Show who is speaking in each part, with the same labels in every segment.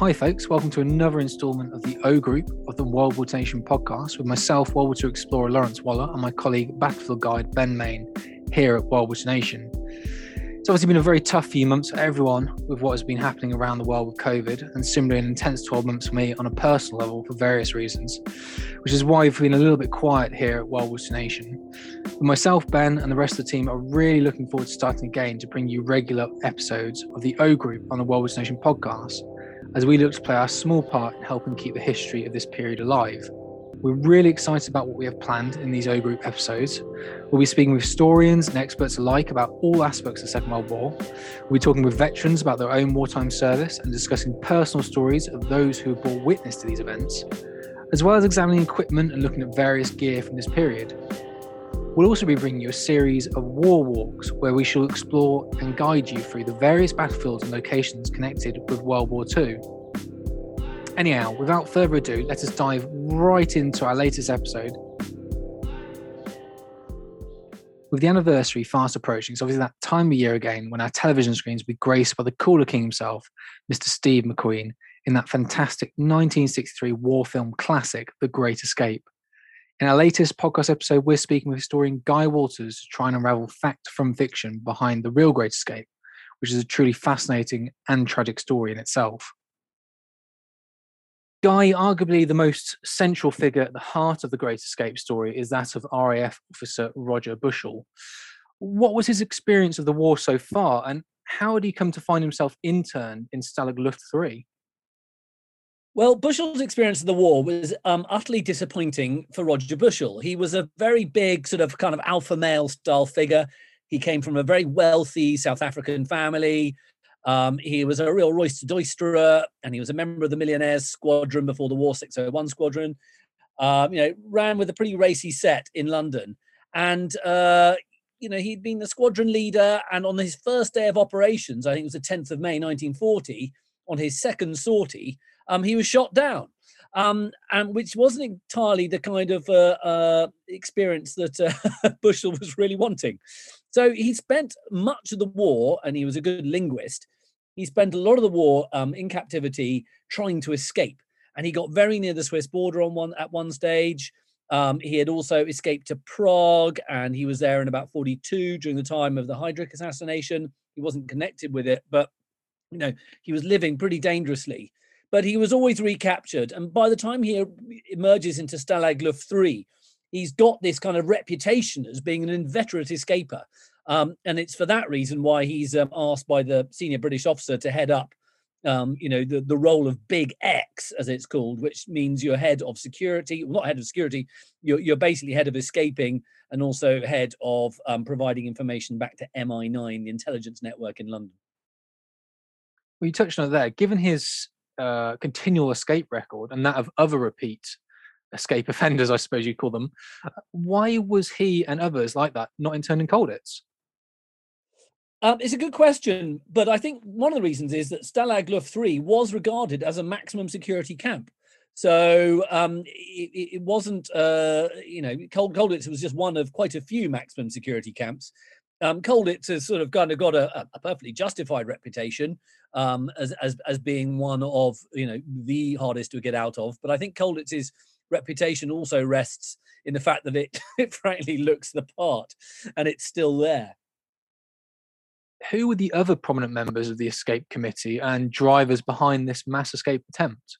Speaker 1: Hi, folks. Welcome to another instalment of the O Group of the War Nation podcast with myself, War explorer Lawrence Waller, and my colleague, Battlefield Guide Ben Main, here at War Nation. It's obviously been a very tough few months for everyone with what has been happening around the world with COVID, and similarly an intense 12 months for me on a personal level for various reasons, which is why we've been a little bit quiet here at War Nation. But myself, Ben, and the rest of the team are really looking forward to starting again to bring you regular episodes of the O Group on the War Nation podcast, as we look to play our small part in helping keep the history of this period alive. We're really excited about what we have planned in these O Group episodes. We'll be speaking with historians and experts alike about all aspects of the Second World War. We'll be talking with veterans about their own wartime service and discussing personal stories of those who have bore witness to these events, as well as examining equipment and looking at various gear from this period. We'll also be bringing you a series of war walks where we shall explore and guide you through the various battlefields and locations connected with World War II. Anyhow, without further ado, let us dive right into our latest episode. With the anniversary fast approaching, it's obviously that time of year again when our television screens will be graced by the cooler king himself, Mr. Steve McQueen, in that fantastic 1963 war film classic, The Great Escape. In our latest podcast episode, we're speaking with historian Guy Walters to try and unravel fact from fiction behind the real Great Escape, which is a truly fascinating and tragic story in itself. Guy, arguably the most central figure at the heart of the Great Escape story, is that of RAF officer Roger Bushell. What was his experience of the war so far, and how did he come to find himself interned in Stalag Luft 3?
Speaker 2: Well, Bushell's experience of the war was um, utterly disappointing for Roger Bushell. He was a very big, sort of kind of alpha male style figure. He came from a very wealthy South African family. Um, he was a real Royce Doisterer, and he was a member of the Millionaires Squadron before the war, 601 Squadron. Um, you know, ran with a pretty racy set in London. And, uh, you know, he'd been the squadron leader. And on his first day of operations, I think it was the 10th of May, 1940, on his second sortie, um, he was shot down. Um, and which wasn't entirely the kind of uh, uh, experience that uh, Bushell was really wanting. So he spent much of the war, and he was a good linguist. He spent a lot of the war um, in captivity trying to escape, and he got very near the Swiss border on one at one stage. Um, he had also escaped to Prague, and he was there in about 42 during the time of the Heydrich assassination. He wasn't connected with it, but you know he was living pretty dangerously. But he was always recaptured, and by the time he emerges into Stalag Luft 3, he's got this kind of reputation as being an inveterate escaper. Um, and it's for that reason why he's um, asked by the senior British officer to head up, um, you know, the, the role of Big X, as it's called, which means you're head of security, well, not head of security, you're, you're basically head of escaping and also head of um, providing information back to MI9, the intelligence network in London.
Speaker 1: Well, you touched on there. Given his uh, continual escape record and that of other repeat escape offenders, I suppose you call them. Uh, why was he and others like that not interned in Colditz?
Speaker 2: Um, it's a good question, but I think one of the reasons is that Stalag Luft 3 was regarded as a maximum security camp. So um, it, it, wasn't, uh, you know, Colditz was just one of quite a few maximum security camps. Um, Colditz has sort of kind of got a, a perfectly justified reputation um, as, as as being one of you know the hardest to get out of. But I think Colditz is reputation also rests in the fact that it, it frankly looks the part and it's still there.
Speaker 1: Who were the other prominent members of the escape committee and drivers behind this mass escape attempt?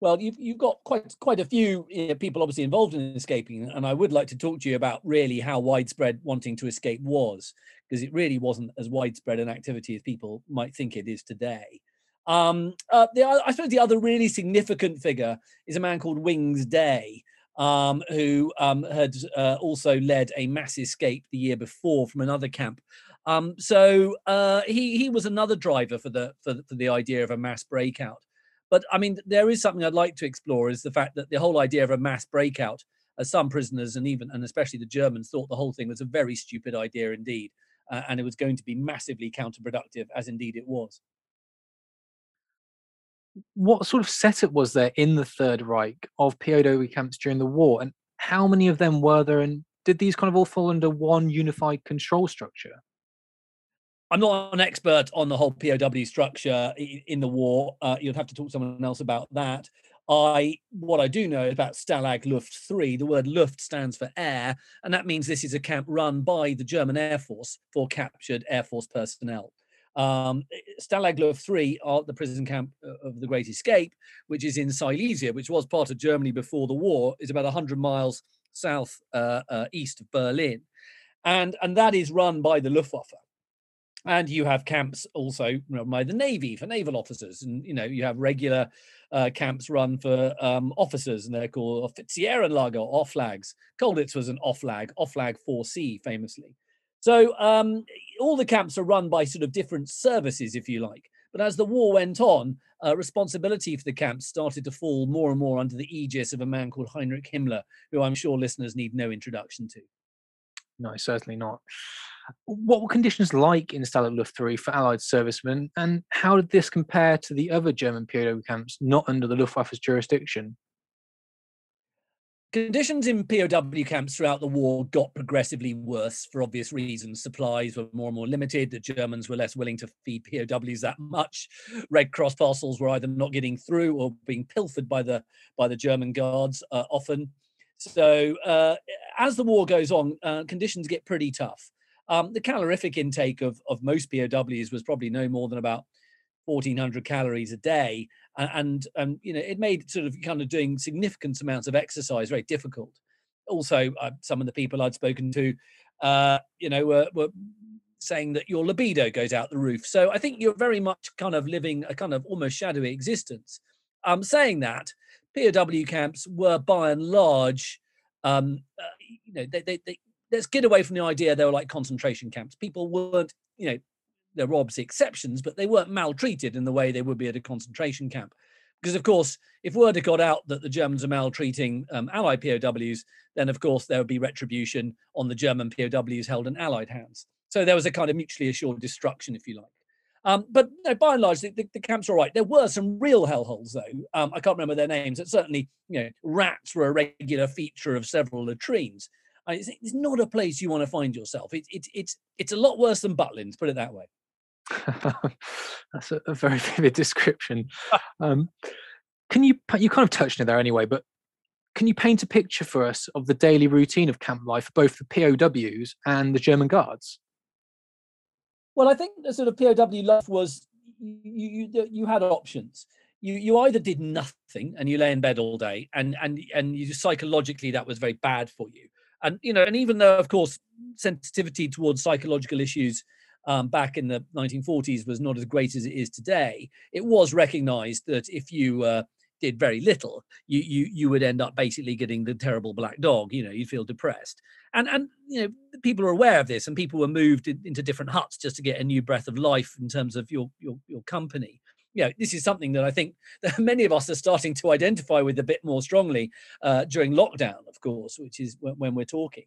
Speaker 2: Well, you've, you've got quite quite a few you know, people obviously involved in escaping, and I would like to talk to you about really how widespread wanting to escape was, because it really wasn't as widespread an activity as people might think it is today. Um, uh, the, I suppose the other really significant figure is a man called Wings Day, um, who um, had uh, also led a mass escape the year before from another camp. Um, so uh, he he was another driver for the for, for the idea of a mass breakout. But I mean, there is something I'd like to explore is the fact that the whole idea of a mass breakout, as some prisoners and even and especially the Germans thought the whole thing was a very stupid idea indeed, uh, and it was going to be massively counterproductive, as indeed it was
Speaker 1: what sort of setup was there in the Third Reich of POW camps during the war, and how many of them were there, and did these kind of all fall under one unified control structure?
Speaker 2: I'm not an expert on the whole POW structure in the war. Uh, you'd have to talk to someone else about that. I what I do know is about Stalag Luft 3, the word Luft stands for air, and that means this is a camp run by the German Air Force for captured Air Force personnel. Um, Stalag Luft 3 are the prison camp uh, of the Great Escape, which is in Silesia, which was part of Germany before the war, is about 100 miles south uh, uh, east of Berlin. And, and that is run by the Luftwaffe and you have camps also run by the navy for naval officers and you know you have regular uh, camps run for um, officers and they're called Offizierenlager or Oflags. Colditz was an Oflag, Oflag 4C famously. So um, all the camps are run by sort of different services, if you like. But as the war went on, uh, responsibility for the camps started to fall more and more under the aegis of a man called Heinrich Himmler, who I'm sure listeners need no introduction to.
Speaker 1: No, certainly not. What were conditions like in Stalag Luft 3 for Allied servicemen, and how did this compare to the other German POW camps not under the Luftwaffe's jurisdiction?
Speaker 2: Conditions in POW camps throughout the war got progressively worse for obvious reasons. Supplies were more and more limited. The Germans were less willing to feed POWs that much. Red Cross parcels were either not getting through or being pilfered by the by the German guards uh, often. So uh, as the war goes on, uh, conditions get pretty tough. Um, the calorific intake of, of most POWs was probably no more than about 1400 calories a day. And, and, and, you know, it made sort of kind of doing significant amounts of exercise very difficult. Also, uh, some of the people I'd spoken to, uh, you know, were, were saying that your libido goes out the roof. So I think you're very much kind of living a kind of almost shadowy existence. Um, saying that, POW camps were by and large, um, uh, you know, they, they, they, let's get away from the idea they were like concentration camps. People weren't, you know, there were obviously exceptions, but they weren't maltreated in the way they would be at a concentration camp. Because of course, if word had got out that the Germans are maltreating um, Allied POWs, then of course there would be retribution on the German POWs held in Allied hands. So there was a kind of mutually assured destruction, if you like. Um, but know, by and large, the, the, the, camps are all right. There were some real hellholes, though. Um, I can't remember their names. But certainly, you know, rats were a regular feature of several latrines. It's, not a place you want to find yourself. It's it's it's it's a lot worse than Butlins, put it that way.
Speaker 1: That's a, a, very vivid description. Um, can you you kind of touched on it there anyway, but can you paint a picture for us of the daily routine of camp life, both the POWs and the German guards?
Speaker 2: Well, I think the sort of POW life was you you, you had options. You you either did nothing and you lay in bed all day, and and and you psychologically that was very bad for you and you know and even though of course sensitivity towards psychological issues um, back in the 1940s was not as great as it is today it was recognized that if you uh, did very little you you you would end up basically getting the terrible black dog you know you'd feel depressed. And and you know people are aware of this and people were moved in, into different huts just to get a new breath of life in terms of your your, your company you know, this is something that I think that many of us are starting to identify with a bit more strongly uh, during lockdown, of course, which is when, when we're talking.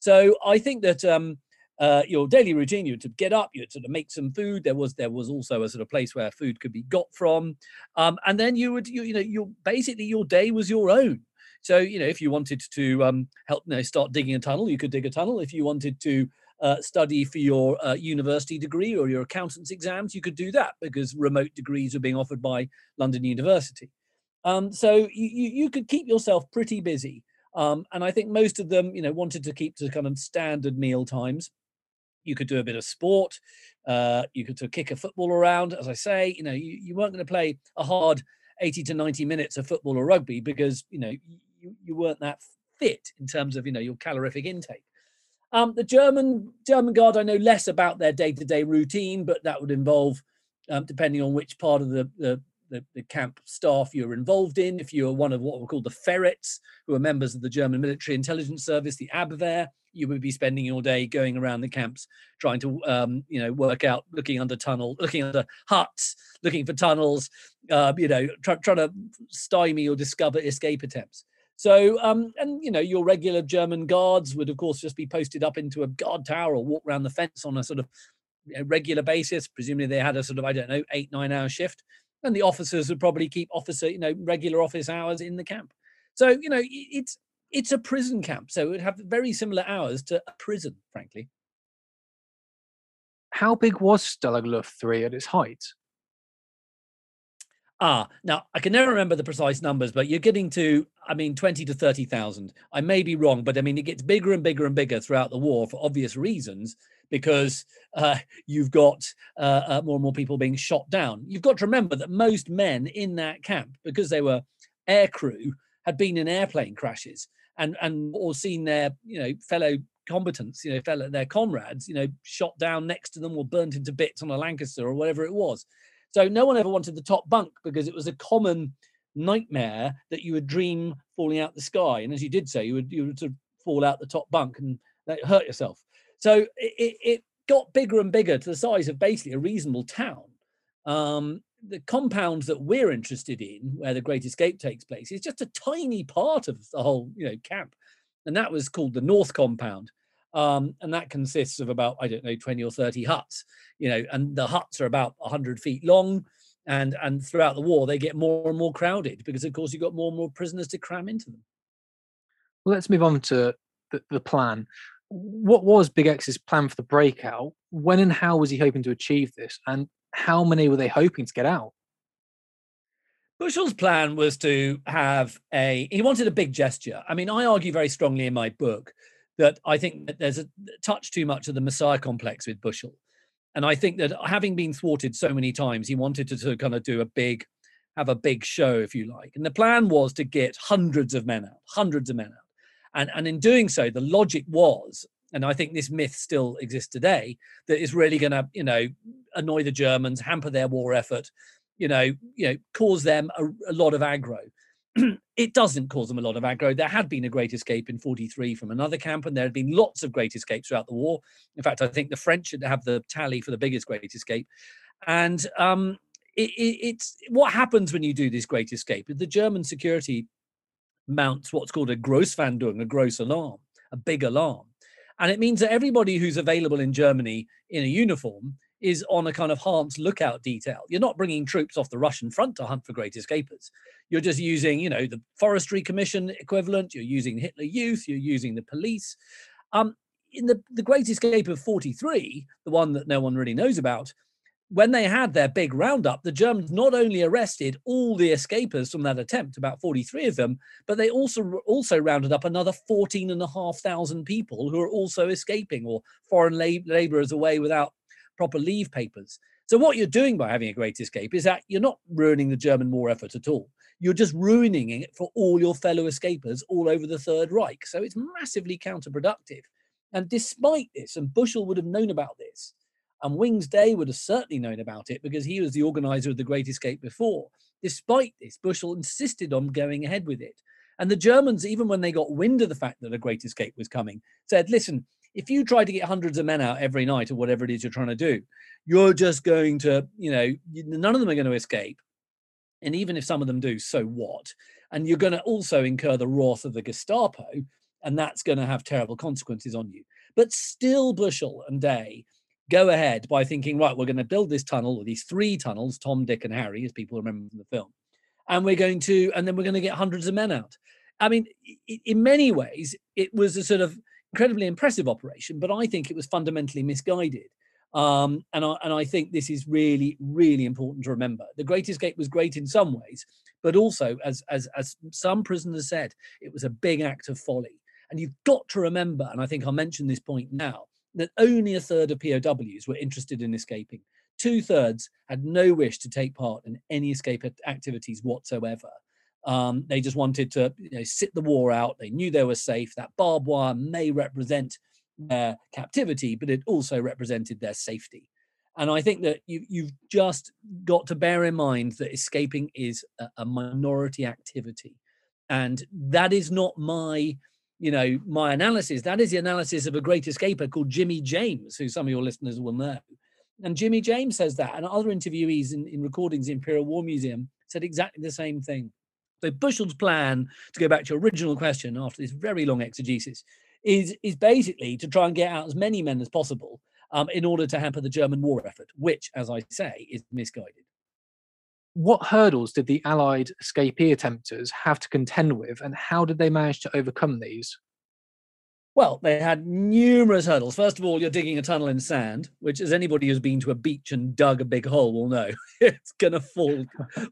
Speaker 2: So I think that um, uh, your daily routine, you had to get up, you had to sort of make some food. There was there was also a sort of place where food could be got from, um, and then you would you, you know you basically your day was your own. So you know if you wanted to um, help you know, start digging a tunnel, you could dig a tunnel. If you wanted to uh, study for your uh, university degree or your accountant's exams, you could do that because remote degrees are being offered by London University. Um, so you, you could keep yourself pretty busy. Um, and I think most of them, you know, wanted to keep to kind of standard meal times. You could do a bit of sport. Uh, you could kick a football around. As I say, you know, you, you weren't going to play a hard 80 to 90 minutes of football or rugby because, you know, you, you weren't that fit in terms of, you know, your calorific intake. Um, the German German guard, I know less about their day to day routine, but that would involve, um, depending on which part of the, the, the, the, camp staff you're involved in. If you're one of what were called the ferrets, who are members of the German military intelligence service, the Abwehr, you would be spending your day going around the camps, trying to, um, you know, work out, looking under tunnel, looking under huts, looking for tunnels, uh, you know, try, trying to stymie or discover escape attempts. So, um, and you know, your regular German guards would, of course, just be posted up into a guard tower or walk around the fence on a sort of regular basis. Presumably, they had a sort of I don't know eight nine hour shift, and the officers would probably keep officer you know regular office hours in the camp. So you know, it's it's a prison camp, so it would have very similar hours to a prison, frankly.
Speaker 1: how big was Stalag Luft 3 at its height?
Speaker 2: Ah, now I can never remember the precise numbers, but you're getting to, I mean, 20 to 30,000. I may be wrong, but I mean, it gets bigger and bigger and bigger throughout the war for obvious reasons, because uh, you've got uh, uh, more and more people being shot down. You've got to remember that most men in that camp, because they were air crew, had been in airplane crashes and and or seen their you know fellow combatants, you know, fellow their comrades, you know, shot down next to them or burnt into bits on a Lancaster or whatever it was. So no one ever wanted the top bunk because it was a common nightmare that you would dream falling out the sky, and as you did so, you would you would sort of fall out the top bunk and hurt yourself. So it, it got bigger and bigger to the size of basically a reasonable town. Um, the compounds that we're interested in, where the Great Escape takes place, is just a tiny part of the whole, you know, camp, and that was called the North Compound. Um, and that consists of about I don't know 20 or 30 huts, you know, and the huts are about 100 feet long, and and throughout the war they get more and more crowded because of course you've got more and more prisoners to cram into them.
Speaker 1: Well, let's move on to the, the plan. What was Big X's plan for the breakout? When and how was he hoping to achieve this? And how many were they hoping to get out?
Speaker 2: Bushell's plan was to have a, he wanted a big gesture. I mean, I argue very strongly in my book that I think that there's a touch too much of the Messiah complex with Bushell. And I think that having been thwarted so many times, he wanted to, to kind of do a big, have a big show, if you like. And the plan was to get hundreds of men out, hundreds of men out. And, and in doing so, the logic was, and I think this myth still exists today, that it's really going to, you know, annoy the Germans, hamper their war effort, you know, you know, cause them a, a lot of aggro. it doesn't cause them a lot of aggro. There had been a great escape in 43 from another camp, and there had been lots of great escapes throughout the war. In fact, I think the French should have the tally for the biggest great escape. And um, it, it, it's what happens when you do this great escape. The German security mounts what's called a Grossfahndung, a gross alarm, a big alarm. And it means that everybody who's available in Germany in a uniform is on a kind of Hans lookout detail. You're not bringing troops off the Russian front to hunt for great escapers. You're just using, you know, the Forestry Commission equivalent. You're using Hitler Youth. You're using the police. Um, in the, the Great Escape of 43, the one that no one really knows about, when they had their big roundup, the Germans not only arrested all the escapers from that attempt, about 43 of them, but they also also rounded up another 14 and a half thousand people who are also escaping or foreign lab- laborers away without proper leave papers. So what you're doing by having a great escape is that you're not ruining the German war effort at all. You're just ruining it for all your fellow escapers all over the Third Reich. So it's massively counterproductive. And despite this, and Bushell would have known about this, and Wings Day would have certainly known about it because he was the organizer of the Great Escape before. Despite this, Bushell insisted on going ahead with it. And the Germans, even when they got wind of the fact that a Great Escape was coming, said, listen, if you try to get hundreds of men out every night or whatever it is you're trying to do, you're just going to, you know, none of them are going to escape. And even if some of them do, so what? And you're going to also incur the wrath of the Gestapo, and that's going to have terrible consequences on you. But still, Bushell and Day go ahead by thinking, right, we're going to build this tunnel, or these three tunnels, Tom, Dick, and Harry, as people remember from the film. And we're going to, and then we're going to get hundreds of men out. I mean, in many ways, it was a sort of incredibly impressive operation, but I think it was fundamentally misguided. Um, and, I, and I think this is really, really important to remember. The Great Escape was great in some ways, but also, as, as, as some prisoners said, it was a big act of folly. And you've got to remember, and I think I'll mention this point now, that only a third of POWs were interested in escaping. Two thirds had no wish to take part in any escape activities whatsoever. Um, they just wanted to you know, sit the war out. They knew they were safe. That barbed wire may represent their captivity, but it also represented their safety. And I think that you, you've just got to bear in mind that escaping is a, a minority activity. And that is not my you know my analysis that is the analysis of a great escaper called jimmy james who some of your listeners will know and jimmy james says that and other interviewees in, in recordings in imperial war museum said exactly the same thing so Bushell's plan, to go back to your original question after this very long exegesis, is is basically to try and get out as many men as possible um, in order to hamper the German war effort, which, as I say, is misguided.
Speaker 1: What hurdles did the Allied escapee attempters have to contend with, and how did they manage to overcome these?
Speaker 2: Well, they had numerous hurdles. First of all, you're digging a tunnel in sand, which, as anybody who's been to a beach and dug a big hole will know, it's going to fall,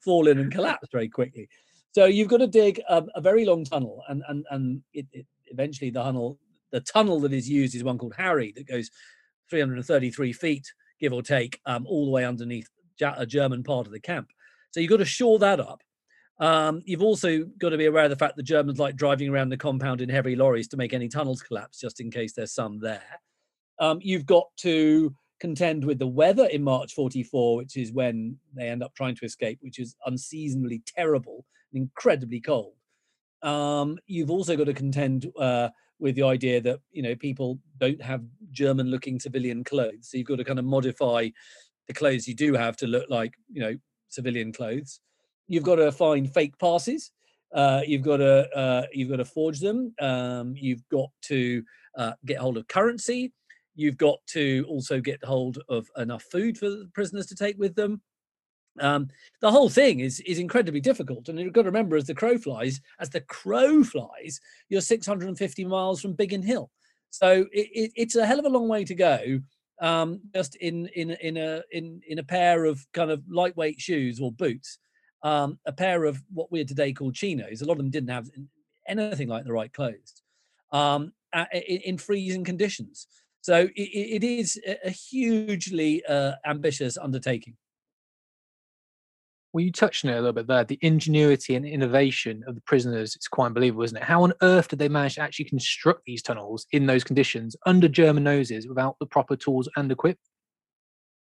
Speaker 2: fall in and collapse very quickly. So you've got to dig a, a very long tunnel, and and and it, it, eventually the tunnel, the tunnel that is used is one called Harry that goes 333 feet, give or take, um, all the way underneath a German part of the camp. So you've got to shore that up. Um, you've also got to be aware of the fact the Germans like driving around the compound in heavy lorries to make any tunnels collapse, just in case there's some there. Um, you've got to contend with the weather in March 44, which is when they end up trying to escape, which is unseasonably terrible incredibly cold. Um, you've also got to contend uh, with the idea that you know people don't have German-looking civilian clothes, so you've got to kind of modify the clothes you do have to look like you know civilian clothes. You've got to find fake passes. Uh, you've got to uh, you've got to forge them. Um, you've got to uh, get hold of currency. You've got to also get hold of enough food for the prisoners to take with them. Um, the whole thing is is incredibly difficult, and you've got to remember, as the crow flies, as the crow flies, you're 650 miles from Biggin Hill, so it, it, it's a hell of a long way to go um, just in in in a in in a pair of kind of lightweight shoes or boots, um, a pair of what we're today called chinos. A lot of them didn't have anything like the right clothes um, in, in, freezing conditions. So it, it is a hugely uh, ambitious undertaking.
Speaker 1: Well, you touched on it a little bit there. The ingenuity and innovation of the prisoners, it's quite unbelievable, isn't it? How on earth did they manage to actually construct these tunnels in those conditions under German noses without the proper tools and equipment?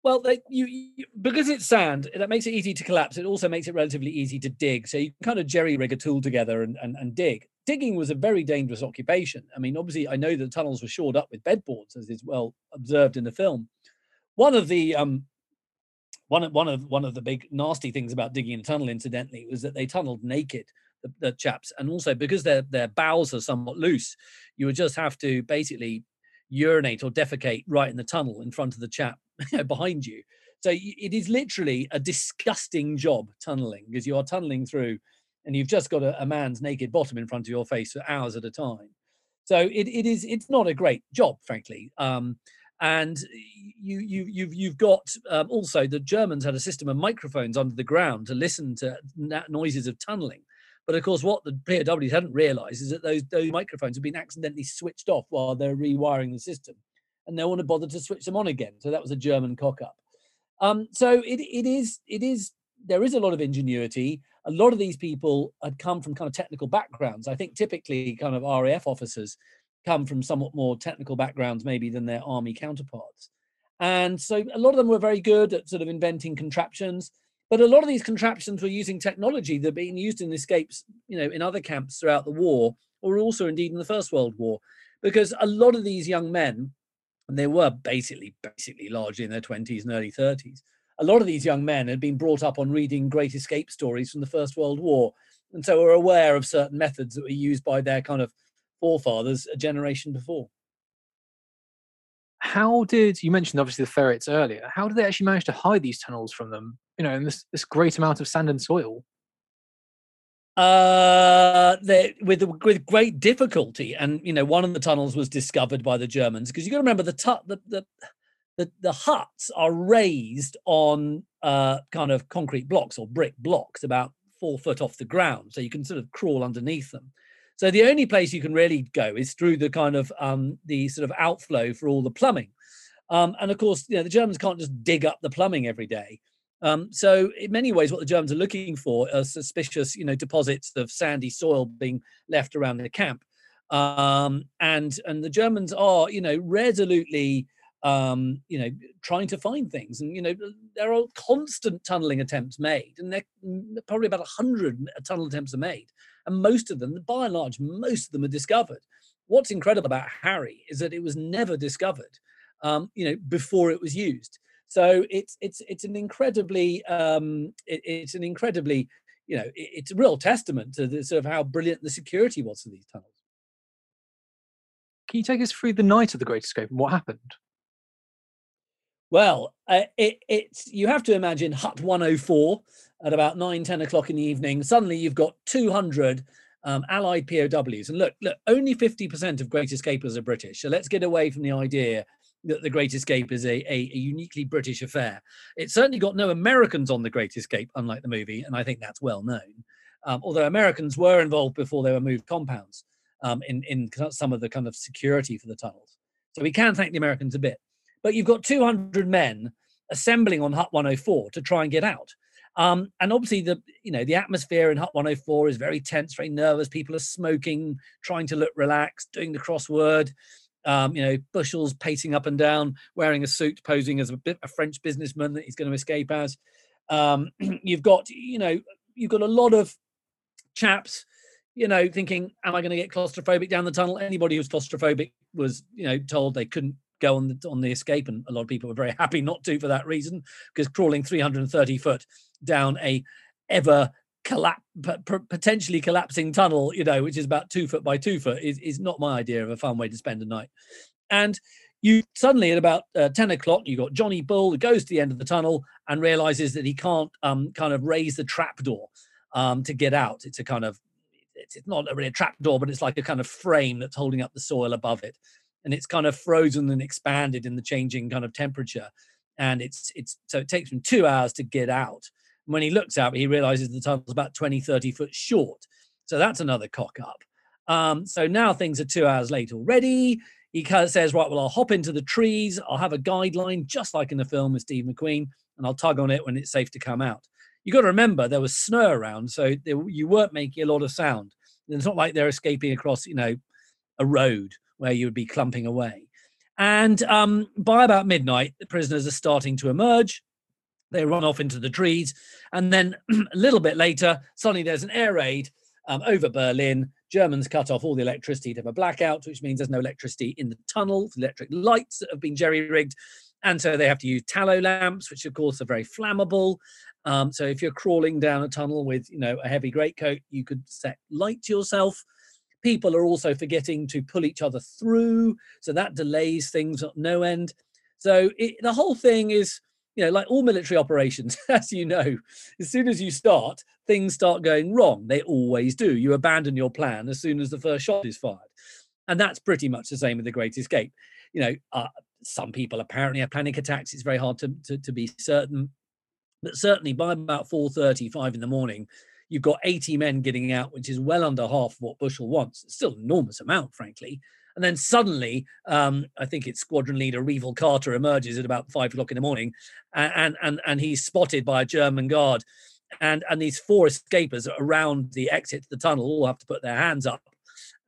Speaker 2: Well, they, you, you, because it's sand, that makes it easy to collapse. It also makes it relatively easy to dig. So you can kind of jerry rig a tool together and, and, and dig. Digging was a very dangerous occupation. I mean, obviously, I know that the tunnels were shored up with bedboards, as is well observed in the film. One of the um, one of one of one of the big nasty things about digging a tunnel, incidentally, was that they tunneled naked. The, the chaps, and also because their their bowels are somewhat loose, you would just have to basically urinate or defecate right in the tunnel in front of the chap behind you. So it is literally a disgusting job tunneling because you are tunneling through and you've just got a, a, man's naked bottom in front of your face for hours at a time. So it, it is it's not a great job, frankly. Um, and you you you've you've got um, also the Germans had a system of microphones under the ground to listen to noises of tunneling. But of course, what the POWs hadn't realised is that those those microphones had been accidentally switched off while they're rewiring the system, and no one had bothered to switch them on again. So that was a German cock up. Um, so it it is it is there is a lot of ingenuity. A lot of these people had come from kind of technical backgrounds. I think typically kind of RAF officers come from somewhat more technical backgrounds maybe than their army counterparts. And so a lot of them were very good at sort of inventing contraptions, but a lot of these contraptions were using technology that had been used in escapes, you know, in other camps throughout the war, or also indeed in the First World War, because a lot of these young men, and they were basically basically largely in their 20s and early 30s, a lot of these young men had been brought up on reading great escape stories from the First World War, and so were aware of certain methods that were used by their kind of forefathers a generation before.
Speaker 1: How did you mentioned obviously the ferrets earlier? How did they actually manage to hide these tunnels from them? You know, in this this great amount of sand and soil.
Speaker 2: Uh, they, with with great difficulty, and you know, one of the tunnels was discovered by the Germans because you got to remember the, tu- the the the the huts are raised on uh kind of concrete blocks or brick blocks about four foot off the ground, so you can sort of crawl underneath them. So the only place you can really go is through the kind of um, the sort of outflow for all the plumbing. Um, and of course, you know, the Germans can't just dig up the plumbing every day. Um, so in many ways, what the Germans are looking for are suspicious, you know, deposits of sandy soil being left around the camp. Um, and and the Germans are, you know, resolutely, um, you know, trying to find things. And you know, there are constant tunneling attempts made, and they're probably about a hundred tunnel attempts are made and most of them, by and large, most of them are discovered. What's incredible about Harry is that it was never discovered, um, you know, before it was used. So it's it's it's an incredibly um, it, it's an incredibly you know it, it's a real testament to the sort of how brilliant the security was for these tunnels.
Speaker 1: Can you take us through the night of the Great Escape and what happened?
Speaker 2: Well, uh, it, it's you have to imagine Hut 104 at about 9, 10 o'clock in the evening. Suddenly you've got 200 um, Allied POWs. And look, look, only 50% of Great Escapers are British. So let's get away from the idea that the Great Escape is a, a, a, uniquely British affair. It certainly got no Americans on the Great Escape, unlike the movie, and I think that's well known. Um, although Americans were involved before they were moved compounds um, in, in some of the kind of security for the tunnels. So we can thank the Americans a bit. But you've got 200 men assembling on Hut 104 to try and get out. Um, and obviously, the you know the atmosphere in Hut 104 is very tense, very nervous. People are smoking, trying to look relaxed, doing the crossword. Um, you know, Bushell's pacing up and down, wearing a suit, posing as a, bit, a French businessman that he's going to escape as. Um, you've got, you know, you've got a lot of chaps, you know, thinking, "Am I going to get claustrophobic down the tunnel?" Anybody who's claustrophobic was, you know, told they couldn't go on the on the escape, and a lot of people were very happy not to for that reason, because crawling 330 foot down a ever collapse, potentially collapsing tunnel, you know, which is about two foot by two foot, is, is not my idea of a fun way to spend a night. And you suddenly at about uh, 10 o'clock, you got Johnny Bull goes to the end of the tunnel and realizes that he can't um, kind of raise the trap door um, to get out. It's a kind of, it's, it's not really a trap door, but it's like a kind of frame that's holding up the soil above it. And it's kind of frozen and expanded in the changing kind of temperature. And it's, it's, so it takes him two hours to get out And when he looks out, he realizes the tunnel's about 20, 30 foot short. So that's another cock up. Um, so now things are two hours late already. He kind of says, right, well, I'll hop into the trees. I'll have a guideline, just like in the film with Steve McQueen, and I'll tug on it when it's safe to come out. You got to remember there was snow around, so you weren't making a lot of sound. It's not like they're escaping across, you know, a road where you would be clumping away. And um, by about midnight, the prisoners are starting to emerge. They run off into the trees. And then a little bit later, suddenly there's an air raid um, over Berlin. Germans cut off all the electricity to have a blackout, which means there's no electricity in the tunnel, electric lights that have been jerry rigged. And so they have to use tallow lamps, which of course are very flammable. Um, so if you're crawling down a tunnel with, you know, a heavy greatcoat, you could set light to yourself. People are also forgetting to pull each other through, so that delays things at no end. So it, the whole thing is you know, like all military operations, as you know, as soon as you start, things start going wrong. They always do. You abandon your plan as soon as the first shot is fired. And that's pretty much the same with the Great Escape. You know, uh, some people apparently have panic attacks. It's very hard to, to, to be certain. But certainly by about 4.35 in the morning, you've got 80 men getting out, which is well under half of what Bushell wants. It's still an enormous amount, frankly. And then suddenly, um, I think it's squadron leader Reavell-Carter emerges at about five o'clock in the morning, and and and he's spotted by a German guard, and and these four escapers around the exit to the tunnel all have to put their hands up,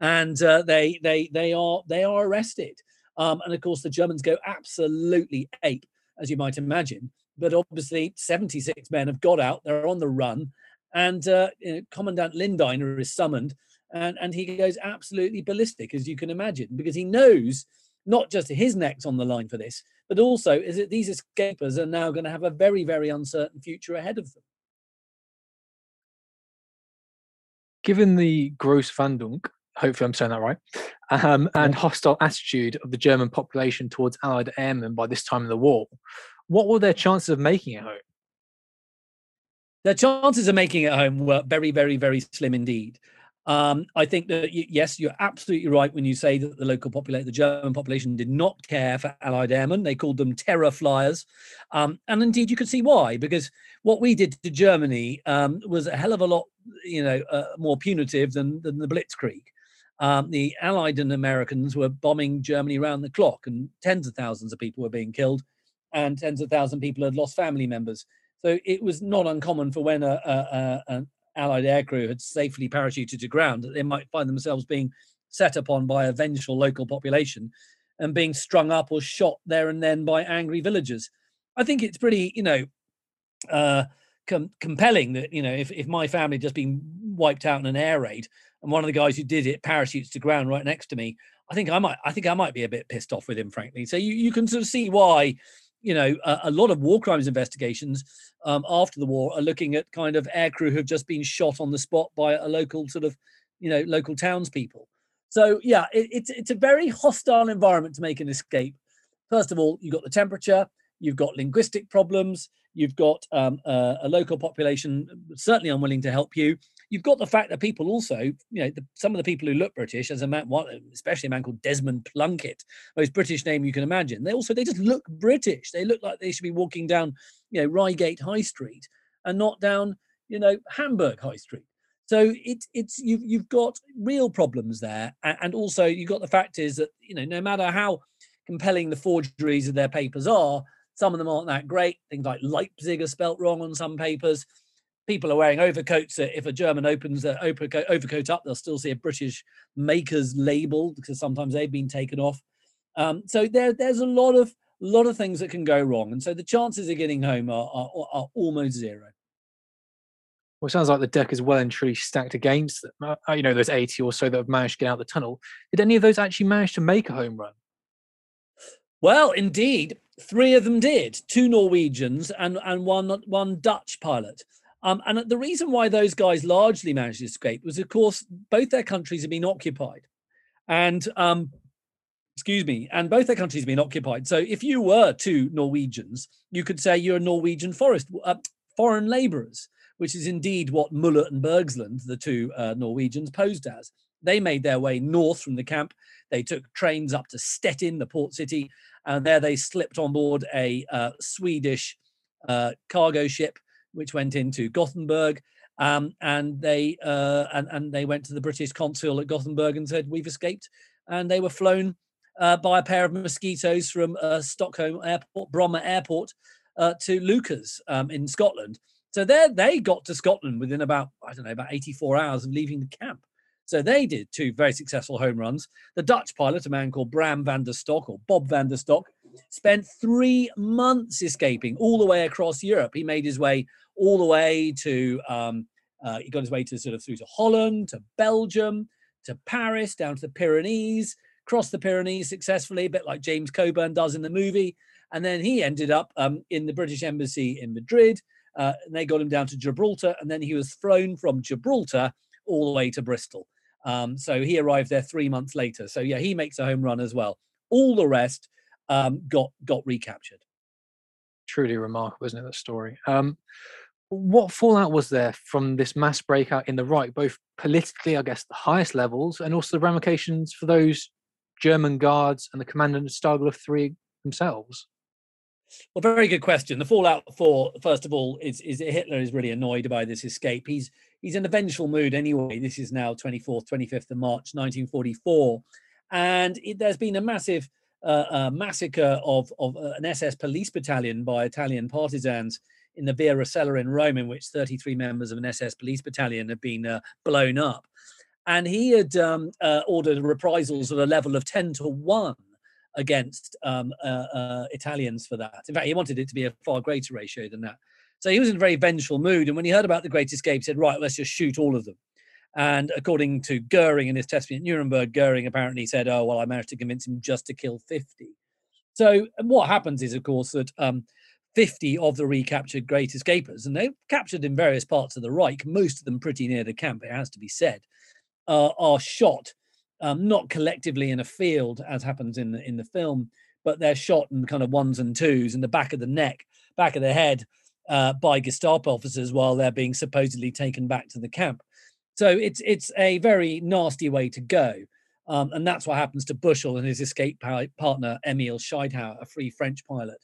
Speaker 2: and uh, they they they are they are arrested, um, and of course the Germans go absolutely ape, as you might imagine. But obviously, 76 men have got out; they're on the run, and uh, you know, Commandant Lindeiner is summoned and and he goes absolutely ballistic as you can imagine because he knows not just his neck's on the line for this but also is that these escapers are now going to have a very very uncertain future ahead of them.
Speaker 1: Given the gross grossfahndung hopefully i'm saying that right um, and hostile attitude of the german population towards allied airmen by this time of the war what were their chances of making it home
Speaker 2: their chances of making it home were very very very slim indeed um, I think that yes, you're absolutely right when you say that the local population, the German population, did not care for Allied airmen. They called them terror flyers, um, and indeed you could see why. Because what we did to Germany um, was a hell of a lot, you know, uh, more punitive than than the Blitzkrieg. Um, the Allied and Americans were bombing Germany around the clock, and tens of thousands of people were being killed, and tens of thousands of people had lost family members. So it was not uncommon for when a, a, a, Allied aircrew had safely parachuted to ground, that they might find themselves being set upon by a vengeful local population and being strung up or shot there and then by angry villagers. I think it's pretty, you know, uh, com- compelling that, you know, if, if my family just been wiped out in an air raid and one of the guys who did it parachutes to ground right next to me, I think I might, I think I might be a bit pissed off with him, frankly. So you, you can sort of see why you know, a, a, lot of war crimes investigations um, after the war are looking at kind of aircrew who've just been shot on the spot by a local sort of, you know, local townspeople. So yeah, it, it's it's a very hostile environment to make an escape. First of all, you've got the temperature, you've got linguistic problems, you've got um, a, a local population certainly unwilling to help you. You've got the fact that people also, you know, the, some of the people who look British, as a man, especially a man called Desmond Plunkett, most British name you can imagine, they also they just look British. They look like they should be walking down, you know, Reigate High Street and not down, you know, Hamburg High Street. So it's it's you've you've got real problems there, and also you've got the fact is that you know no matter how compelling the forgeries of their papers are, some of them aren't that great. Things like Leipzig are spelt wrong on some papers. People are wearing overcoats. That if a German opens their overcoat, overcoat up, they'll still see a British maker's label because sometimes they've been taken off. Um, so there, there's a lot of lot of things that can go wrong, and so the chances of getting home are, are, are almost zero.
Speaker 1: Well, it sounds like the deck is well and truly stacked against them. Uh, you know, those 80 or so that have managed to get out the tunnel. Did any of those actually manage to make a home run?
Speaker 2: Well, indeed, three of them did. Two Norwegians and and one one Dutch pilot. Um, and the reason why those guys largely managed to escape was, of course, both their countries had been occupied, and um, excuse me, and both their countries had been occupied. So, if you were two Norwegians, you could say you're a Norwegian forest uh, foreign labourers which is indeed what Muller and Bergsland, the two uh, Norwegians, posed as. They made their way north from the camp. They took trains up to Stettin, the port city, and there they slipped on board a uh, Swedish uh, cargo ship, which went into Gothenburg. Um, and they uh, and, and they went to the British consul at Gothenburg and said, "We've escaped." And they were flown uh, by a pair of mosquitoes from uh, Stockholm Airport, Bromma Airport, to Leuchars um, in Scotland so there they got to Scotland within about, I don't know, about 84 hours of leaving the camp. So they did two very successful home runs. The Dutch pilot, a man called Bram van der Stok or Bob van der Stok, spent three months escaping all the way across Europe. He made his way all the way to, um, uh, he got his way to sort of through to Holland, to Belgium, to Paris, down to the Pyrenees, crossed the Pyrenees successfully, a bit like James Coburn does in the movie. And then he ended up um, in the British Embassy in Madrid uh, and they got him down to Gibraltar, and then he was thrown from Gibraltar all the way to Bristol. Um, so he arrived there three months later. So yeah, he makes a home run as well. All the rest um, got got recaptured.
Speaker 1: Truly remarkable, isn't it? That story. Um, what fallout was there from this mass breakout in the Reich, both politically, I guess, the highest levels, and also the ramifications for those German guards and the commandant of three themselves?
Speaker 2: Well, very good question. The fallout for first of all is is Hitler is really annoyed by this escape. He's he's in a vengeful mood anyway. This is now 24th, 25th of March, 1944, and it, there's been a massive uh, uh, massacre of of uh, an SS police battalion by Italian partisans in the Via Rasella in Rome, in which 33 members of an SS police battalion had been uh, blown up. And he had um, uh, ordered reprisals at a level of 10 to 1 against um, uh, uh, Italians for that. In fact, he wanted it to be a far greater ratio than that. So he was in a very vengeful mood. And when he heard about the Great Escape, he said, right, let's just shoot all of them. And according to Goering in his testimony at Nuremberg, Goering apparently said, oh, well, I managed to convince him just to kill 50. So what happens is, of course, that um, 50 of the recaptured Great Escapers, and they're captured in various parts of the Reich, most of them pretty near the camp, it has to be said, uh, are shot um, not collectively in a field as happens in the in the film, but they're shot in kind of ones and twos in the back of the neck, back of the head, uh, by Gestapo officers while they're being supposedly taken back to the camp. So it's it's a very nasty way to go, um, and that's what happens to Bushell and his escape partner Emil Scheidhauer, a free French pilot,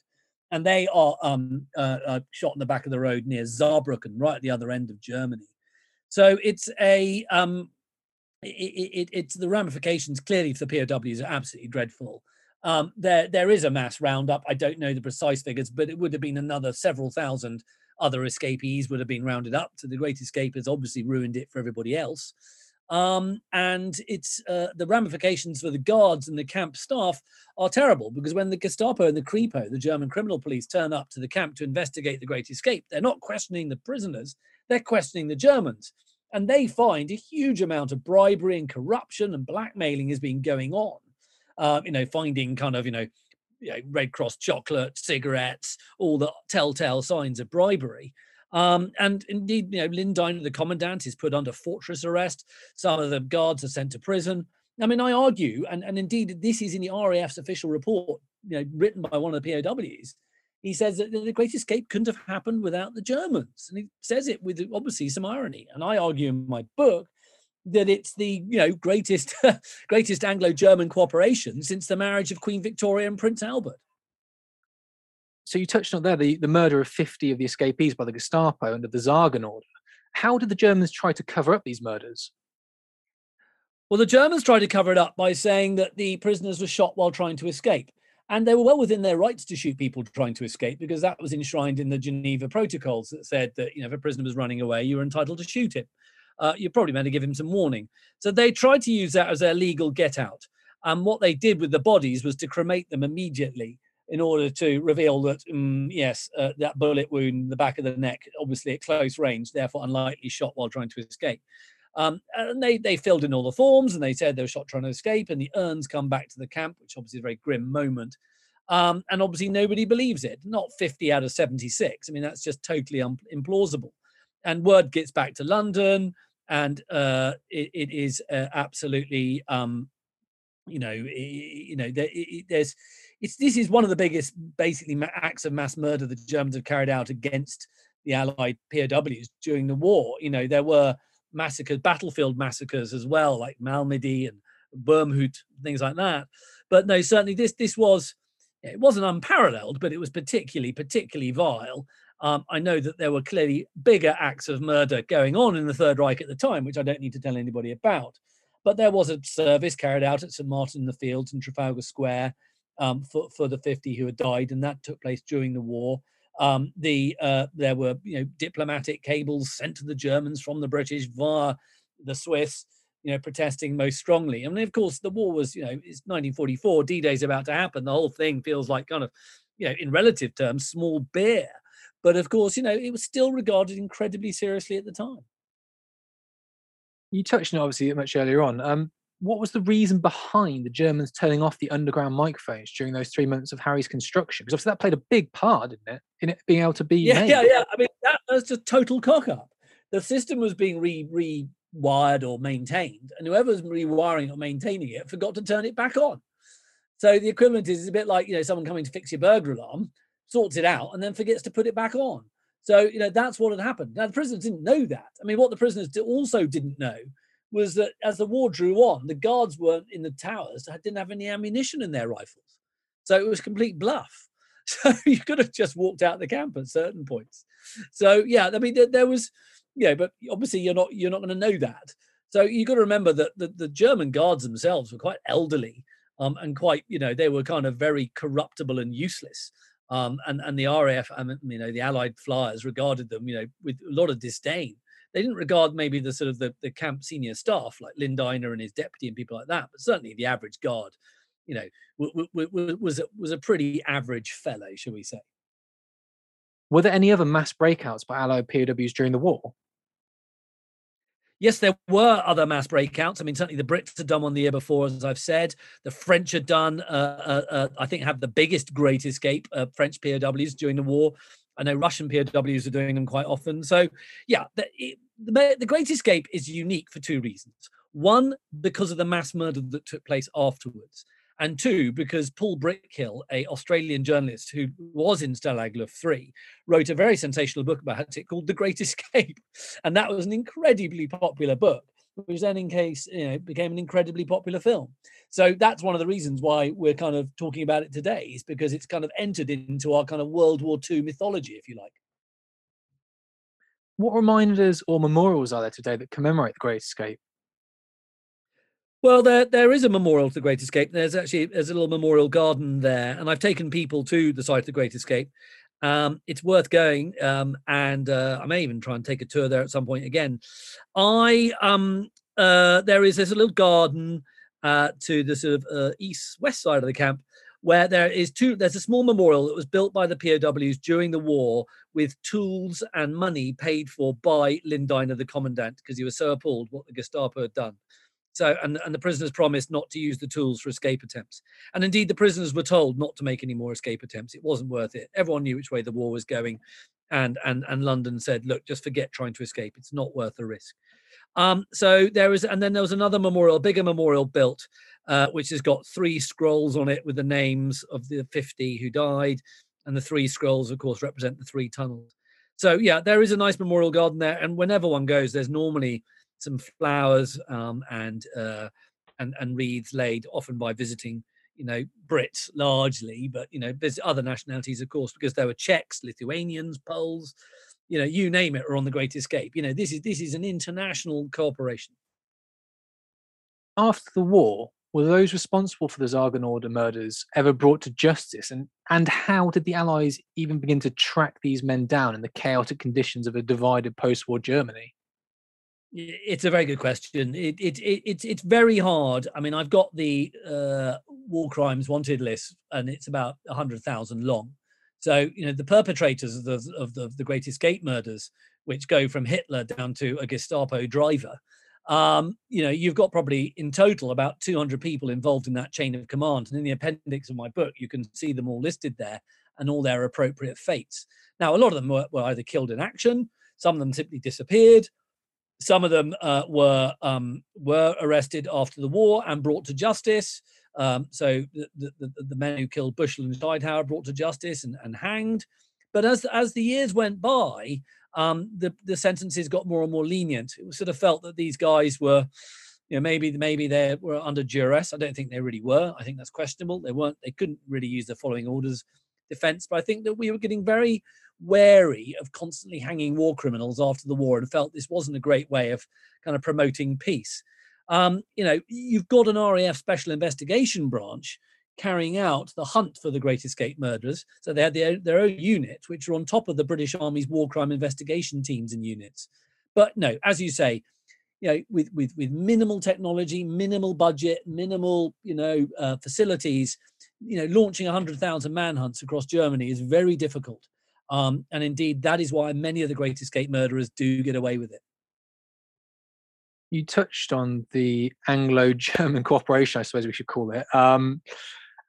Speaker 2: and they are um, uh, uh, shot in the back of the road near Saarbrücken, right at the other end of Germany. So it's a um, it, it, it's the ramifications clearly for the POWs are absolutely dreadful. Um, there, there is a mass roundup. I don't know the precise figures, but it would have been another several thousand other escapees would have been rounded up. So the Great Escape has obviously ruined it for everybody else. Um, and it's uh, the ramifications for the guards and the camp staff are terrible because when the Gestapo and the Kripo, the German criminal police, turn up to the camp to investigate the Great Escape, they're not questioning the prisoners; they're questioning the Germans and they find a huge amount of bribery and corruption and blackmailing has been going on. Uh, you know, finding kind of you know, you know, Red Cross chocolate, cigarettes, all the telltale signs of bribery. Um, and indeed, you know, Lindeiner, the commandant, is put under fortress arrest. Some of the guards are sent to prison. I mean, I argue, and, and indeed, this is in the RAF's official report, you know, written by one of the POWs. he says that the Great Escape couldn't have happened without the Germans, and he says it with obviously some irony. And I argue in my book that it's the you know greatest greatest Anglo-German cooperation since the marriage of Queen Victoria and Prince Albert.
Speaker 1: So you touched on there the, the murder of 50 of the escapees by the Gestapo under the Sagan order. How did the Germans try to cover up these murders?
Speaker 2: Well, the Germans tried to cover it up by saying that the prisoners were shot while trying to escape. And they were well within their rights to shoot people trying to escape because that was enshrined in the Geneva Protocols that said that, you know, if a prisoner was running away, you were entitled to shoot him. Uh, you're probably meant to give him some warning. So they tried to use that as their legal get out. And what they did with the bodies was to cremate them immediately in order to reveal that, um, yes, uh, that bullet wound in the back of the neck, obviously at close range, therefore unlikely shot while trying to escape. Um, and they, they filled in all the forms and they said they were shot trying to escape, and the urns come back to the camp, which obviously is a very grim moment. Um, and obviously, nobody believes it. Not 50 out of 76. I mean, that's just totally un- implausible. And word gets back to London, and uh, it, it is uh, absolutely, um, you know, you know, there, it, there's, it's this is one of the biggest, basically, acts of mass murder the Germans have carried out against the Allied POWs during the war. You know, there were massacres, battlefield massacres as well, like Malmedy and Wormhout, things like that. But no, certainly this this was it wasn't unparalleled, but it was particularly particularly vile. Um, I know that there were clearly bigger acts of murder going on in the Third Reich at the time, which I don't need to tell anybody about. But there was a service carried out at St Martin in the Fields in Trafalgar Square um, for, for the 50 who had died, and that took place during the war. Um, the uh, there were you know diplomatic cables sent to the Germans from the British via the Swiss, you know, protesting most strongly. Mean, of course, the war was you know it's 1944. D-Day's about to happen. The whole thing feels like kind of you know in relative terms small beer, but of course you know it was still regarded incredibly seriously at the time.
Speaker 1: You touched on obviously much earlier on. Um, what was the reason behind the Germans turning off the underground microphones during those three months of Harry's construction? Because obviously that played a big part, didn't it, in it being able to be
Speaker 2: yeah,
Speaker 1: made?
Speaker 2: yeah, yeah. I mean, that was just total cock up. The system was being re rewired or maintained, and whoever's rewiring or maintaining it forgot to turn it back on. So the equivalent is a bit like you know someone coming to fix your burglar alarm, sorts it out, and then forgets to put it back on. So you know that's what had happened. Now the prisoners didn't know that. I mean, what the prisoners also didn't know was that as the war drew on, the guards weren't in the towers, didn't have any ammunition in their rifles. So it was complete bluff. So you could have just walked out the camp at certain points. So yeah, I mean there, there was, yeah, but obviously you're not you're not going to know that. So you've got to remember that the, the German guards themselves were quite elderly um, and quite, you know, they were kind of very corruptible and useless. Um, and and the RAF, I mean, you know, the Allied flyers regarded them, you know, with a lot of disdain they didn't regard maybe the sort of the, the camp senior staff like Lindeiner and his deputy and people like that, but certainly the average guard, you know, w- w- was a, was a pretty average fellow, shall we say?
Speaker 1: Were there any other mass breakouts by Allied POWs during the war?
Speaker 2: Yes, there were other mass breakouts. I mean, certainly the Brits had done one the year before, as I've said. The French had done, uh, uh, uh, I think, have the biggest Great Escape French POWs during the war. I know Russian POWs are doing them quite often. So, yeah, the, it, the, the Great Escape is unique for two reasons. One, because of the mass murder that took place afterwards. And two, because Paul Brickhill, a Australian journalist who was in Stalag Luft 3, wrote a very sensational book about it called The Great Escape. And that was an incredibly popular book, which then in case, you know, became an incredibly popular film. So that's one of the reasons why we're kind of talking about it today, is because it's kind of entered into our kind of World War II mythology, if you like.
Speaker 1: What reminders or memorials are there today that commemorate the Great Escape?
Speaker 2: Well, there there is a memorial to the Great Escape. There's actually there's a little memorial garden there, and I've taken people to the site of the Great Escape. Um, it's worth going, um, and uh, I may even try and take a tour there at some point again. I um, uh, there is there's a little garden uh, to the sort of uh, east west side of the camp where there is two there's a small memorial that was built by the POWs during the war with tools and money paid for by Lindeiner, the commandant, because he was so appalled what the Gestapo had done. So, and, and the prisoners promised not to use the tools for escape attempts. And indeed, the prisoners were told not to make any more escape attempts. It wasn't worth it. Everyone knew which way the war was going. And, and, and London said, look, just forget trying to escape. It's not worth the risk. Um, so there was, and then there was another memorial, bigger memorial built uh, which has got three scrolls on it with the names of the 50 who died. and the three scrolls, of course, represent the three tunnels. So yeah, there is a nice memorial garden there, and whenever one goes, there's normally some flowers um, and uh, and and wreaths laid, often by visiting you know Brits largely, but you know there's other nationalities, of course, because there were Czechs, Lithuanians, Poles, you know, you name it, are on the Great Escape. You know, this is this is an international cooperation.
Speaker 1: After the war, were those responsible for the Zagernorda murders ever brought to justice? And, and how did the Allies even begin to track these men down in the chaotic conditions of a divided post war Germany?
Speaker 2: It's a very good question. It, it, it, it's, it's very hard. I mean, I've got the uh, war crimes wanted list, and it's about 100,000 long. So, you know, the perpetrators of the, of the, the Great Escape murders, which go from Hitler down to a Gestapo driver, um, you know, you've got probably in total about 200 people involved in that chain of command. And in the appendix of my book, you can see them all listed there and all their appropriate fates. Now, a lot of them were, were either killed in action, some of them simply disappeared, some of them uh, were um, were arrested after the war and brought to justice. Um, so the, the, the, men who killed Bushell and Scheidhauer brought to justice and, and hanged. But as as the years went by, um, the the sentences got more and more lenient. It was sort of felt that these guys were, you know, maybe maybe they were under duress. I don't think they really were. I think that's questionable. They weren't. They couldn't really use the following orders defense. But I think that we were getting very wary of constantly hanging war criminals after the war and felt this wasn't a great way of kind of promoting peace. Um, you know, you've got an RAF special investigation branch carrying out the hunt for the Great Escape murderers. So they had their, their own unit, which are on top of the British Army's war crime investigation teams and units. But no, as you say, you know, with with with minimal technology, minimal budget, minimal you know uh, facilities, you know, launching hundred thousand manhunts across Germany is very difficult. Um, and indeed, that is why many of the Great Escape murderers do get away with it.
Speaker 1: You touched on the Anglo-German cooperation, I suppose we should call it. Um,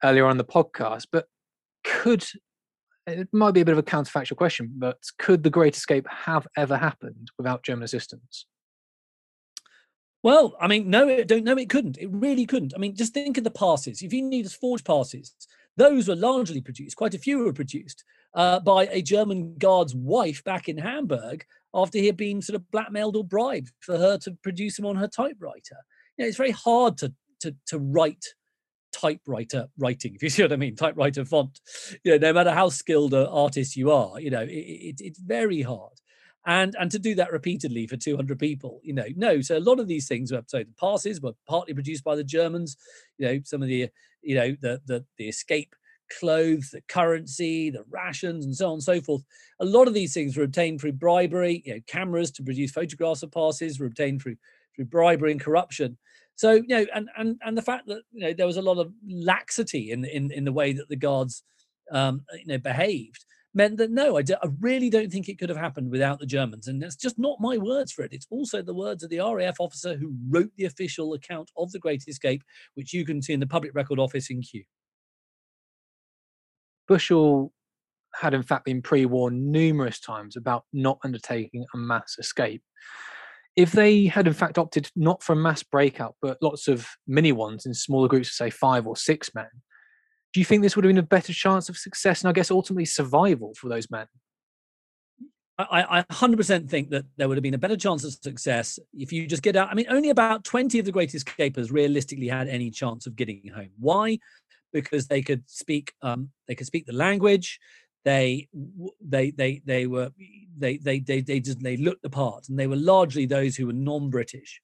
Speaker 1: earlier on the podcast, but could it might be a bit of a counterfactual question, but could the Great Escape have ever happened without German assistance?
Speaker 2: Well, I mean, no, it don't know it couldn't. It really couldn't. I mean, just think of the passes. If you need forged passes, those were largely produced. Quite a few were produced uh, by a German guard's wife back in Hamburg after he had been sort of blackmailed or bribed for her to produce them on her typewriter. You know, it's very hard to to to write typewriter writing, if you see what I mean, typewriter font. You know, no matter how skilled an artist you are, you know, it, it, it's very hard. And and to do that repeatedly for 200 people, you know, no. So a lot of these things were so the passes were partly produced by the Germans. You know, some of the you know the the the escape clothes, the currency, the rations, and so on and so forth. A lot of these things were obtained through bribery. You know, cameras to produce photographs of passes were obtained through through bribery and corruption. So you know, and and and the fact that you know there was a lot of laxity in in in the way that the guards um, you know behaved meant that no, I, really don't think it could have happened without the Germans, and that's just not my words for it. It's also the words of the RAF officer who wrote the official account of the Great Escape, which you can see in the Public Record Office in Kew.
Speaker 1: Bushell had in fact been pre-warned numerous times about not undertaking a mass escape if they had in fact opted not for a mass breakout but lots of mini ones in smaller groups of say five or six men do you think this would have been a better chance of success and i guess ultimately survival for those men
Speaker 2: I, I 100% think that there would have been a better chance of success if you just get out. I mean, only about 20 of the great escapers realistically had any chance of getting home. Why? Because they could speak, um, they could speak the language they they they they were they they they they just they looked the part and they were largely those who were non-british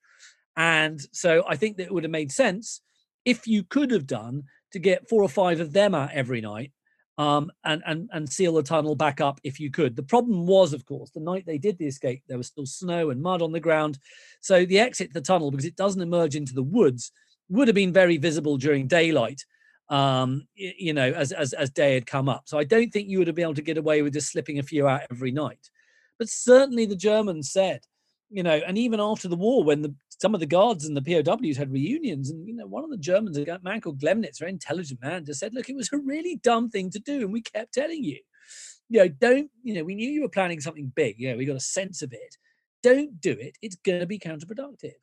Speaker 2: and so i think that it would have made sense if you could have done to get four or five of them out every night um, and and and seal the tunnel back up if you could. The problem was, of course, the night they did the escape, there was still snow and mud on the ground, so the exit to the tunnel because it doesn't emerge into the woods would have been very visible during daylight um, you know, as, as, as day had come up. So I don't think you would have been able to get away with just slipping a few out every night. But certainly the Germans said, you know, and even after the war, when the, some of the guards and the POWs had reunions, and you know, one of the Germans, a man called Glemnitz, a very intelligent man, just said, "Look, it was a really dumb thing to do, and we kept telling you, you know, don't, you know, we knew you were planning something big. You know, we got a sense of it. Don't do it. It's going to be counterproductive."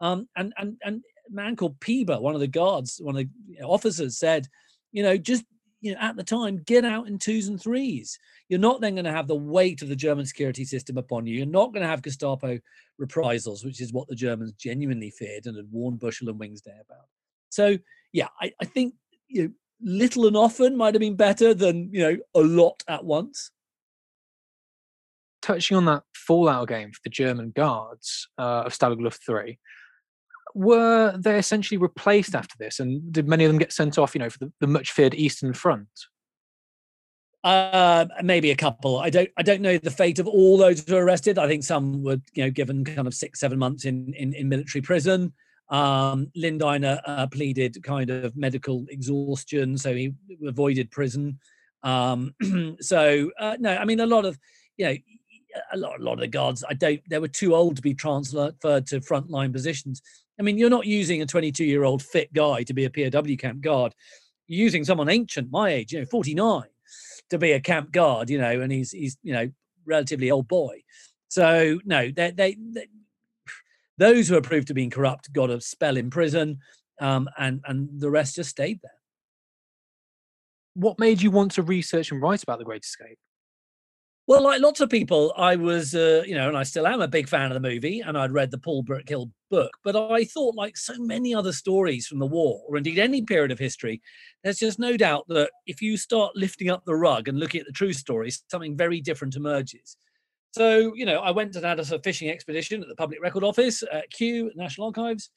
Speaker 2: Um, and and and man called Pieber, one of the guards, one of the officers said, you know, just you know, at the time, get out in twos and threes. You're not then going to have the weight of the German security system upon you. You're not going to have Gestapo reprisals, which is what the Germans genuinely feared and had warned Bushell and Wings Day about. So, yeah, I, I think you know, little and often might have been better than you know a lot at once.
Speaker 1: Touching on that fallout game for the German guards uh, of Stalag Luft Three, were they essentially replaced after this, and did many of them get sent off? You know, for the, the much feared Eastern Front.
Speaker 2: Uh, maybe a couple. I don't. I don't know the fate of all those who were arrested. I think some were, you know, given kind of six, seven months in in, in military prison. Um, Lindeiner uh, pleaded kind of medical exhaustion, so he avoided prison. Um, so uh, no, I mean a lot of you know a lot, a lot of the guards. I don't. They were too old to be transferred to frontline positions. I mean, you're not using a 22 year old fit guy to be a POW camp guard. You're using someone ancient, my age, you know, 49, to be a camp guard. You know, and he's he's you know relatively old boy. So no, they, they, they those who are proved to be corrupt got a spell in prison, um, and and the rest just stayed there.
Speaker 1: What made you want to research and write about the Great Escape?
Speaker 2: Well, like lots of people, I was, uh, you know, and I still am a big fan of the movie, and I'd read the Paul Brickhill book. But I thought, like so many other stories from the war, or indeed any period of history, there's just no doubt that if you start lifting up the rug and looking at the true stories, something very different emerges. So, you know, I went and had a fishing expedition at the Public Record Office at Kew, National Archives,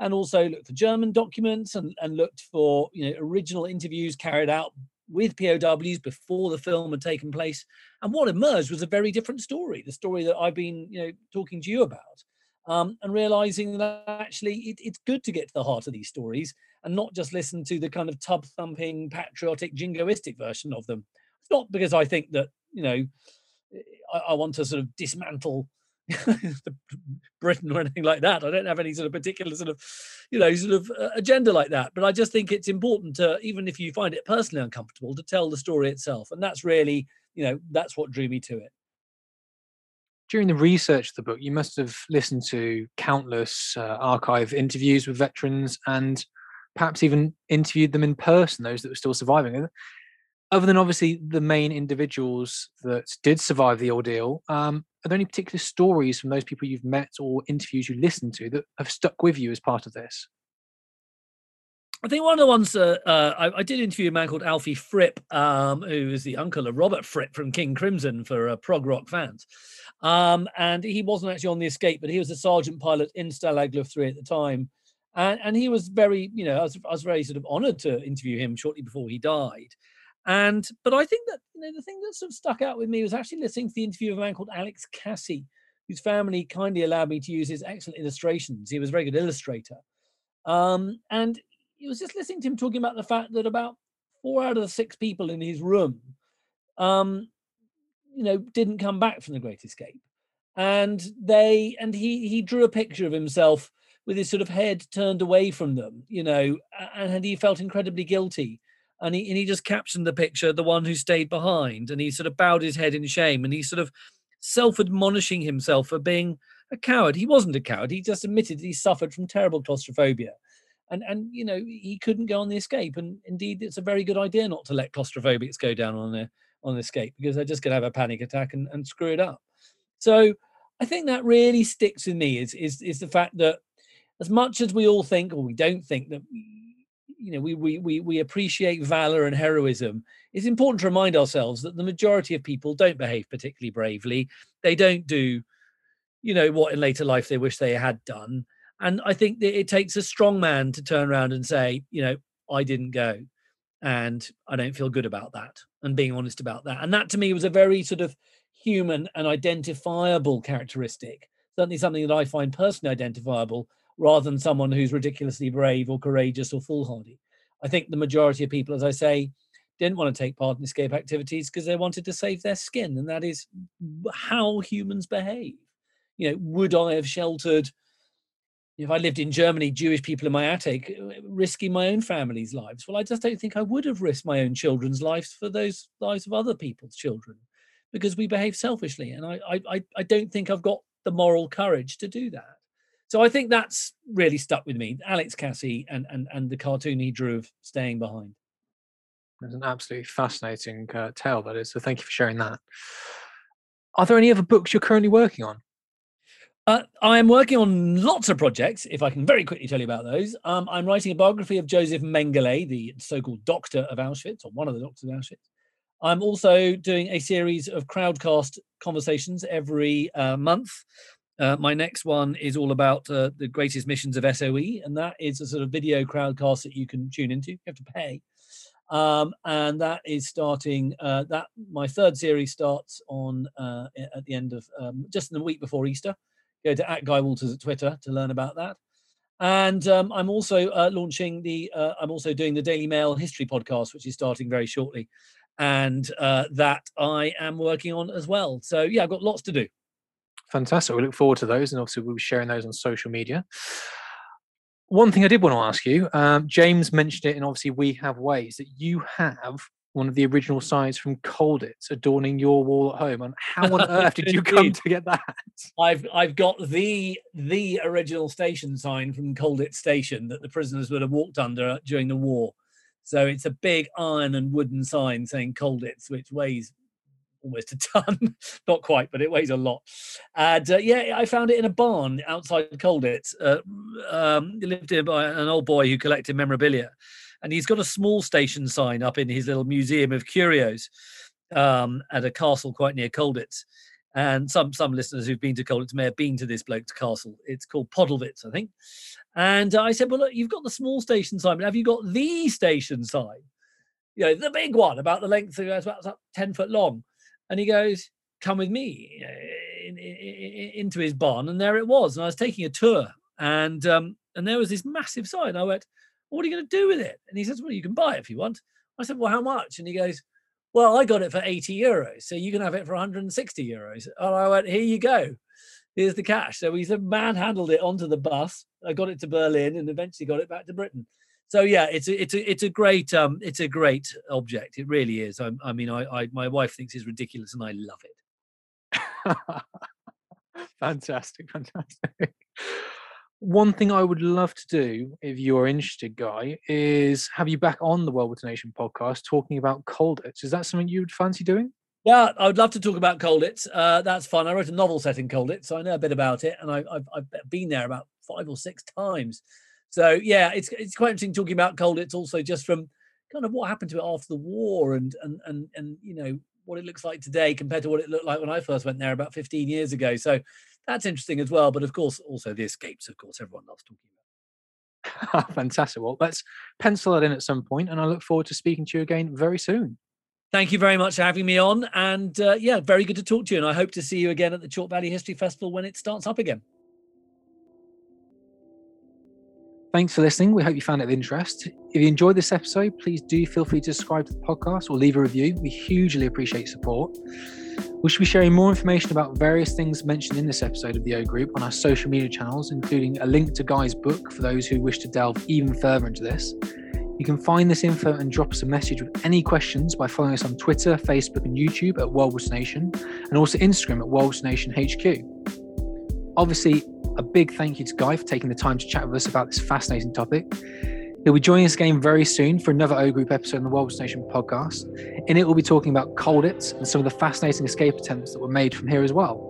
Speaker 2: and also looked for German documents and, and looked for, you know, original interviews carried out with POWs before the film had taken place. And what emerged was a very different story, the story that I've been, you know, talking to you about. Um, and realizing that actually it, it's good to get to the heart of these stories and not just listen to the kind of tub thumping, patriotic, jingoistic version of them. It's not because I think that, you know, I, I want to sort of dismantle Britain or anything like that. I don't have any sort of particular sort of, you know, sort of uh, agenda like that. But I just think it's important to, even if you find it personally uncomfortable, to tell the story itself. And that's really, you know, that's what drew me to it.
Speaker 1: During the research of the book, you must have listened to countless uh, archive interviews with veterans and perhaps even interviewed them in person, those that were still surviving other than obviously the main individuals that did survive the ordeal, um, are there any particular stories from those people you've met or interviews you listened to that have stuck with you as part of this?
Speaker 2: I think one of the ones uh, I, I, did interview a man called Alfie Fripp, um, who is the uncle of Robert Fripp from King Crimson for uh, prog rock fans. Um, and he wasn't actually on the escape, but he was a sergeant pilot in Stalag Luft 3 at the time. And, and he was very, you know, I was, I was very sort of honored to interview him shortly before he died. And but I think that you know the thing that sort of stuck out with me was actually listening to the interview of a man called Alex Cassie, whose family kindly allowed me to use his excellent illustrations. He was a very good illustrator. Um, and he was just listening to him talking about the fact that about four out of the six people in his room, um, you know, didn't come back from the Great Escape. And they and he he drew a picture of himself with his sort of head turned away from them, you know, and he felt incredibly guilty and he, and he just captioned the picture, the one who stayed behind, and he sort of bowed his head in shame, and he sort of self-admonishing himself for being a coward. He wasn't a coward. He just admitted he suffered from terrible claustrophobia, and and you know he couldn't go on the escape. And indeed, it's a very good idea not to let claustrophobics go down on the on the escape because they're just going to have a panic attack and, and screw it up. So I think that really sticks with me is is is the fact that as much as we all think or we don't think that you know we, we we we appreciate valor and heroism. It's important to remind ourselves that the majority of people don't behave particularly bravely. They don't do you know what in later life they wish they had done. And i think that it takes a strong man to turn around and say you know i didn't go and i don't feel good about that and being honest about that. And that to me was a very sort of human and identifiable characteristic. Certainly something that i find personally identifiable rather than someone who's ridiculously brave or courageous or foolhardy. I think the majority of people, as I say, didn't want to take part in escape activities because they wanted to save their skin, and that is how humans behave. You know, would I have sheltered? If I lived in Germany, Jewish people in my attic, uh, risking my own family's lives. Well, I just don't think I would have risked my own children's lives for those lives of other people's children, because we behave selfishly, and I, I, I don't think I've got the moral courage to do that. So I think that's really stuck with me. Alex Cassie and and and the cartoon he drew of staying behind.
Speaker 1: It's an absolutely fascinating uh, tale, that is. So thank you for sharing that. Are there any other books you're currently working on?
Speaker 2: Uh, I am working on lots of projects, if I can very quickly tell you about those. Um, I'm writing a biography of Joseph Mengele, the so called doctor of Auschwitz, or one of the doctors of Auschwitz. I'm also doing a series of crowdcast conversations every uh, month. Uh, my next one is all about uh, the greatest missions of SOE, and that is a sort of video crowdcast that you can tune into. You have to pay, um, and that is starting. Uh, that my third series starts on uh, at the end of um, just in the week before Easter. Go to at Guy Walters at Twitter to learn about that. And um, I'm also uh, launching the. Uh, I'm also doing the Daily Mail History podcast, which is starting very shortly, and that I am working on as well. So yeah, I've got lots to do.
Speaker 1: Fantastic. We look forward to those, and obviously we'll be sharing those on social media. One thing I did want to ask you, um, James mentioned it, and obviously we have ways that you have one of the original signs from Colditz adorning your wall at home. And how on earth did you come to get that?
Speaker 2: I've I've got the the original station sign from Colditz Station that the prisoners would have walked under during the war. So it's a big iron and wooden sign saying Colditz, which weighs almost a ton, not quite, but it weighs a lot. And uh, yeah, I found it in a barn outside Colditz. Uh, um, lived in by an old boy who collected memorabilia, and he's got a small station sign up in his little museum of curios um, at a castle quite near Colditz. And some some listeners who've been to Colditz may have been to this bloke's castle. It's called Podelwitz, I think. And I said, well, look, you've got the small station sign, but have you got the station sign? You know, the big one, about the length of about 10 foot long. And he goes, come with me in, in, in, into his barn. And there it was. And I was taking a tour and um, and there was this massive sign. I went, what are you going to do with it? And he says, well, you can buy it if you want. I said, well, how much? And he goes, well, I got it for 80 euros. So you can have it for 160 euros. And I went, here you go here's the cash. So he's manhandled it onto the bus. I got it to Berlin and eventually got it back to Britain. So yeah, it's a, it's a, it's a great um it's a great object. It really is. I, I mean, I, I my wife thinks it's ridiculous and I love
Speaker 1: it. fantastic, fantastic. One thing I would love to do, if you're interested, Guy, is have you back on the World with Nation podcast talking about Colditz. Is that something you would fancy doing?
Speaker 2: Yeah, I would love to talk about Colditz. Uh, that's fun. I wrote a novel set in Colditz, so I know a bit about it, and I, have I've been there about five or six times. So yeah, it's it's quite interesting talking about cold. It's also just from kind of what happened to it after the war and and and and you know what it looks like today compared to what it looked like when I first went there about 15 years ago. So that's interesting as well. But of course, also the escapes. Of course, everyone loves talking
Speaker 1: about. Fantastic. Well, let's pencil that in at some point, and I look forward to speaking to you again very soon.
Speaker 2: Thank you very much for having me on. And uh, yeah, very good to talk to you. And I hope to see you again at the Chalk Valley History Festival when it starts up again.
Speaker 1: Thanks for listening. We hope you found it of interest. If you enjoyed this episode, please do feel free to subscribe to the podcast or leave a review. We hugely appreciate support. We should be sharing more information about various things mentioned in this episode of the O Group on our social media channels, including a link to Guy's book for those who wish to delve even further into this. You can find this info and drop us a message with any questions by following us on Twitter, Facebook, and YouTube at World Nation, and also Instagram at World Nation HQ. Obviously, a big thank you to Guy for taking the time to chat with us about this fascinating topic. He'll be joining us again very soon for another O Group episode on the World Nation podcast. In it, we'll be talking about Colditz and some of the fascinating escape attempts that were made from here as well.